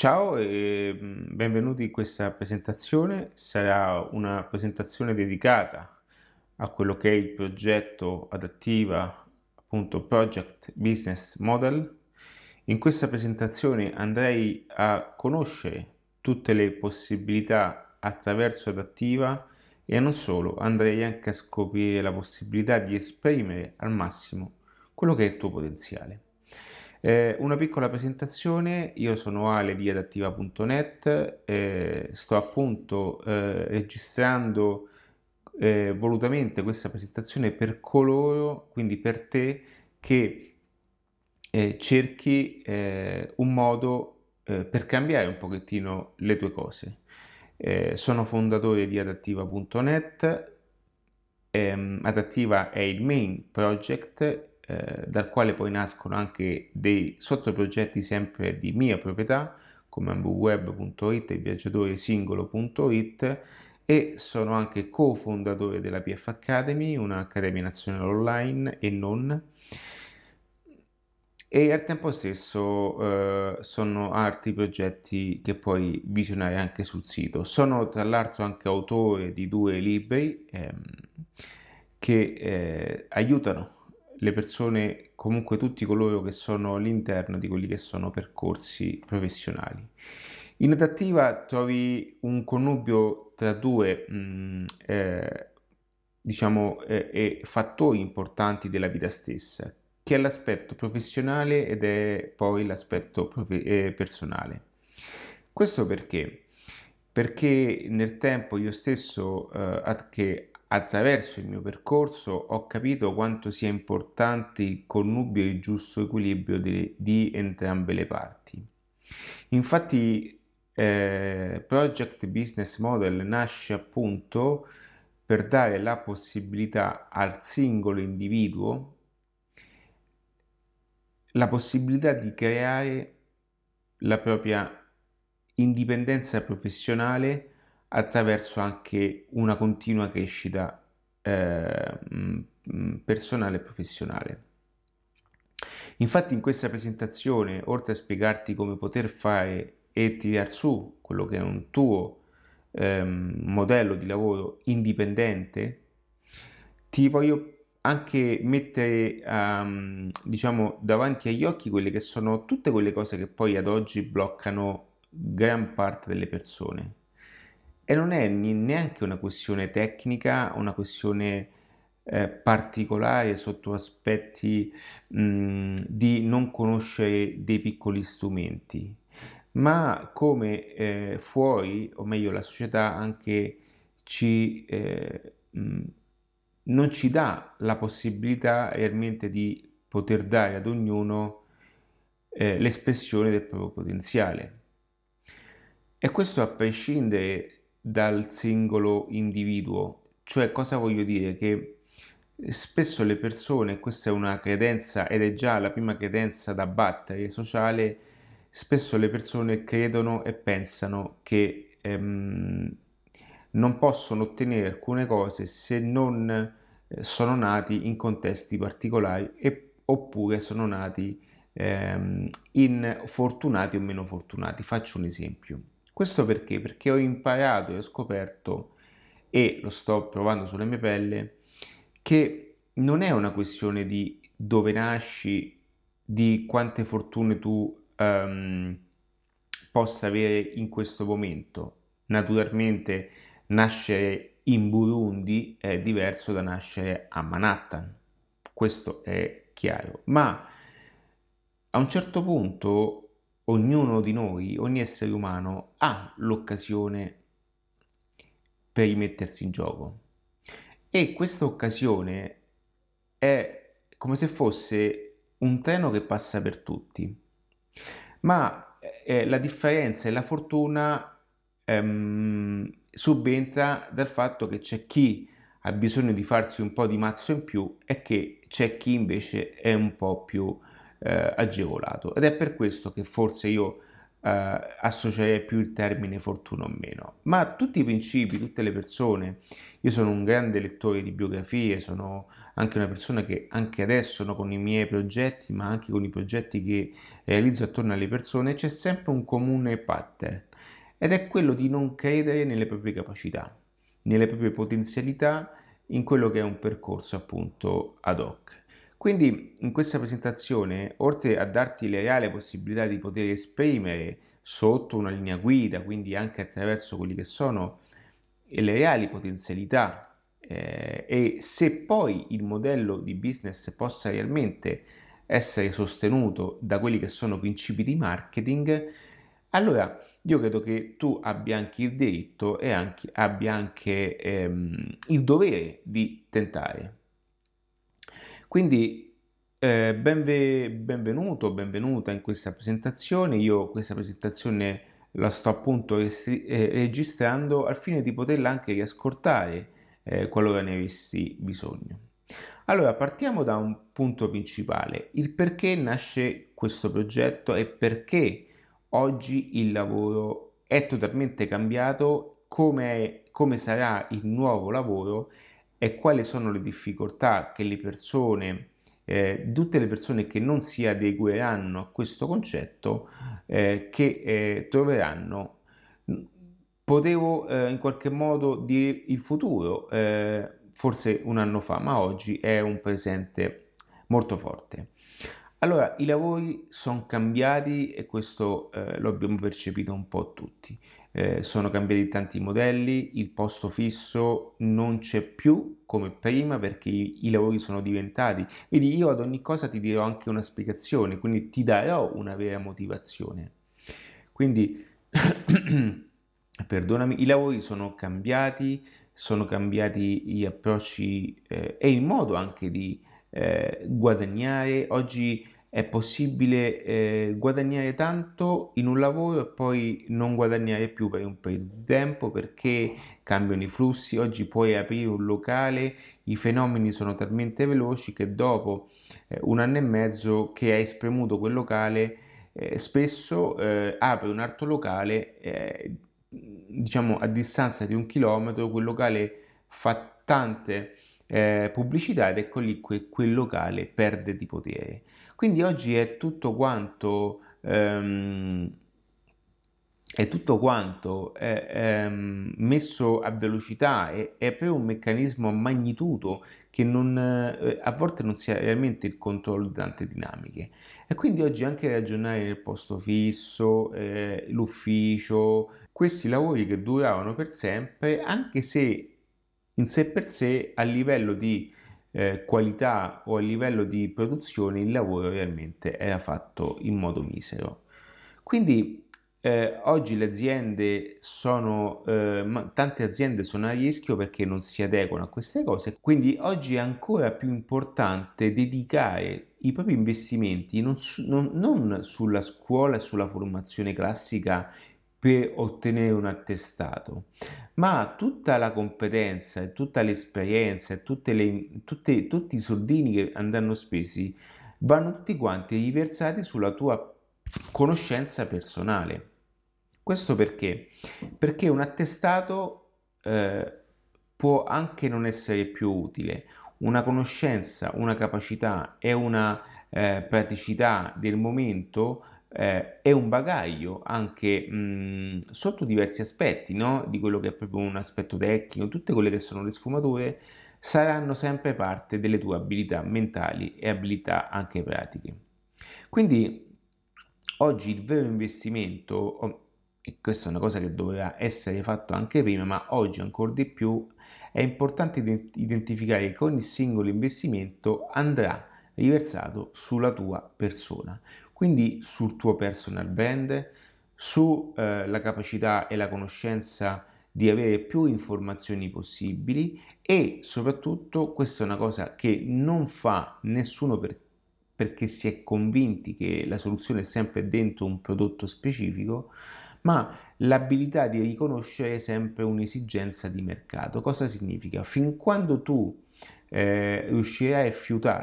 Ciao e mm, benvenuti in questa presentazione. Sarà una presentazione dedicata a quello che è il progetto adattiva, appunto Project Business Model. In questa presentazione andrei a conoscere tutte le possibilità attraverso adattiva e non solo, andrei anche a scoprire la possibilità di esprimere al massimo quello che è il tuo potenziale. Eh, una piccola presentazione, io sono Ale di adattiva.net, eh, sto appunto eh, registrando eh, volutamente questa presentazione per coloro, quindi per te, che eh, cerchi eh, un modo per cambiare un pochettino le tue cose. sono fondatore di adattiva.net, ehm, Adattiva è il main project eh, dal quale poi nascono anche dei sottoprogetti sempre di mia proprietà come ambuweb.it e viaggiatoresingolo.it e sono anche cofondatore della PF Academy, un'accademia nazionale online e non. E al tempo stesso eh, sono altri progetti che puoi visionare anche sul sito. Sono tra l'altro anche autore di due libri ehm, che eh, aiutano le persone, comunque tutti coloro che sono all'interno di quelli che sono percorsi professionali. In adattiva trovi un connubio tra due mh, mm, eh, diciamo, eh, fattori importanti della vita stessa, che è l'aspetto professionale ed è poi l'aspetto profe- eh, personale. Questo perché? Perché nel tempo io stesso, eh, che Attraverso il mio percorso ho capito quanto sia importante il connubio e il giusto equilibrio di, di entrambe le parti. Infatti eh, Project Business Model nasce appunto per dare la possibilità al singolo individuo la possibilità di creare la propria indipendenza professionale attraverso anche una continua crescita eh, personale e professionale. Infatti in questa presentazione, oltre a spiegarti come poter fare e tirare su quello che è un tuo ehm, modello di lavoro indipendente, ti voglio anche mettere um, diciamo davanti agli occhi quelle che sono tutte quelle cose che poi ad oggi bloccano gran parte delle persone e non è neanche una questione tecnica, una questione eh, particolare sotto aspetti mh, di non conoscere dei piccoli strumenti, ma come eh, fuori, o meglio la società anche ci, eh, mh, non ci dà la possibilità realmente di poter dare ad ognuno eh, l'espressione del proprio potenziale. E questo a prescindere dal singolo individuo. Cioè, cosa voglio dire? Che spesso le persone, questa è una credenza ed è già la prima credenza da battere sociale, spesso le persone credono e pensano che ehm, non possono ottenere alcune cose se non eh, sono nati in contesti particolari e, oppure sono nati ehm, in fortunati o meno fortunati. Faccio un esempio. Questo perché? Perché ho imparato e ho scoperto, e lo sto provando sulla mia pelle, che non è una questione di dove nasci, di quante fortune tu um, possa avere in questo momento. Naturalmente nascere in Burundi è diverso da nascere a Manhattan, questo è chiaro, ma a un certo punto ognuno di noi, ogni essere umano ha l'occasione per rimettersi in gioco. E questa occasione è come se fosse un treno che passa per tutti. Ma eh, la differenza e la fortuna ehm, subentra dal fatto che c'è chi ha bisogno di farsi un po' di mazzo in più e che c'è chi invece è un po' più eh, agevolato. Ed è per questo che forse io eh, associerei più il termine fortuna o meno, ma tutti i principi, tutte le persone, io sono un grande lettore di biografie, sono anche una persona che anche adesso no, con i miei progetti, ma anche con i progetti che realizzo attorno alle persone, c'è sempre un comune pattern ed è quello di non credere nelle proprie capacità, nelle proprie potenzialità, in quello che è un percorso appunto ad hoc. Quindi in questa presentazione, oltre a darti le reali possibilità di poter esprimere sotto una linea guida, quindi anche attraverso quelli che sono le reali potenzialità eh, e se poi il modello di business possa realmente essere sostenuto da quelli che sono principi di marketing, allora io credo che tu abbia anche il diritto e anche, abbia anche ehm, il dovere di tentare. Quindi eh, benve- benvenuto, benvenuta in questa presentazione. Io questa presentazione la sto appunto restri- eh, registrando al fine di poterla anche riascoltare eh, qualora ne avessi bisogno. Allora, partiamo da un punto principale, il perché nasce questo progetto e perché oggi il lavoro è totalmente cambiato, come, come sarà il nuovo lavoro e quali sono le difficoltà che le persone, eh, tutte le persone che non si adegueranno a questo concetto, eh, che eh, troveranno. Potevo eh, in qualche modo dire il futuro, eh, forse un anno fa, ma oggi è un presente molto forte. Allora, i lavori sono cambiati e questo eh, lo abbiamo percepito un po' tutti eh, sono cambiati tanti modelli, il posto fisso non c'è più come prima perché i, i, lavori sono diventati. Vedi, io ad ogni cosa ti dirò anche una spiegazione, quindi ti darò una vera motivazione. Quindi, perdonami, i lavori sono cambiati, sono cambiati gli approcci eh, e il modo anche di eh, guadagnare. Oggi è possibile eh, guadagnare tanto in un lavoro e poi non guadagnare più per un periodo di tempo perché cambiano i flussi. Oggi puoi aprire un locale, i fenomeni sono talmente veloci che dopo eh, un anno e mezzo che hai spremuto quel locale, eh, spesso eh, apri un altro locale, eh, diciamo a distanza di un chilometro, quel locale fa tante eh, pubblicità ed ecco lì que- quel locale perde di potere. Quindi oggi è tutto quanto, ehm, è tutto quanto è, ehm, messo a velocità, è, è, proprio un meccanismo a magnitudo che non, eh, a volte non si ha realmente il controllo di tante dinamiche. E quindi oggi anche ragionare nel posto fisso, eh, l'ufficio, questi lavori che duravano per sempre, anche se in sé per sé a livello di eh, qualità o a livello di produzione il lavoro realmente era fatto in modo misero. Quindi eh, oggi le aziende sono, eh, tante aziende sono a rischio perché non si adeguano a queste cose, quindi oggi è ancora più importante dedicare i propri investimenti non, su, non, non sulla scuola e sulla formazione classica per ottenere un attestato, ma tutta la competenza e tutta l'esperienza e le, tutte, tutti i soldini che andranno spesi vanno tutti quanti riversati sulla tua conoscenza personale. Questo perché? Perché un attestato eh, può anche non essere più utile. Una conoscenza, una capacità e una eh, praticità del momento eh, è un bagaglio anche mh, sotto diversi aspetti, no? di quello che è proprio un aspetto tecnico, tutte quelle che sono le sfumature saranno sempre parte delle tue abilità mentali e abilità anche pratiche. Quindi oggi il vero investimento, e questa è una cosa che doveva essere fatto anche prima, ma oggi ancora di più, è importante identificare che ogni singolo investimento andrà riversato sulla tua persona quindi sul tuo personal brand, sulla eh, capacità e la conoscenza di avere più informazioni possibili e soprattutto questa è una cosa che non fa nessuno per, perché si è convinti che la soluzione è sempre dentro un prodotto specifico, ma l'abilità di riconoscere sempre un'esigenza di mercato. Cosa significa? Fin quando tu eh, riuscirai a fiutare